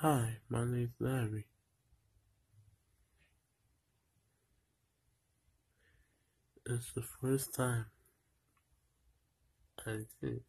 Hi, my name is Larry. It's the first time I did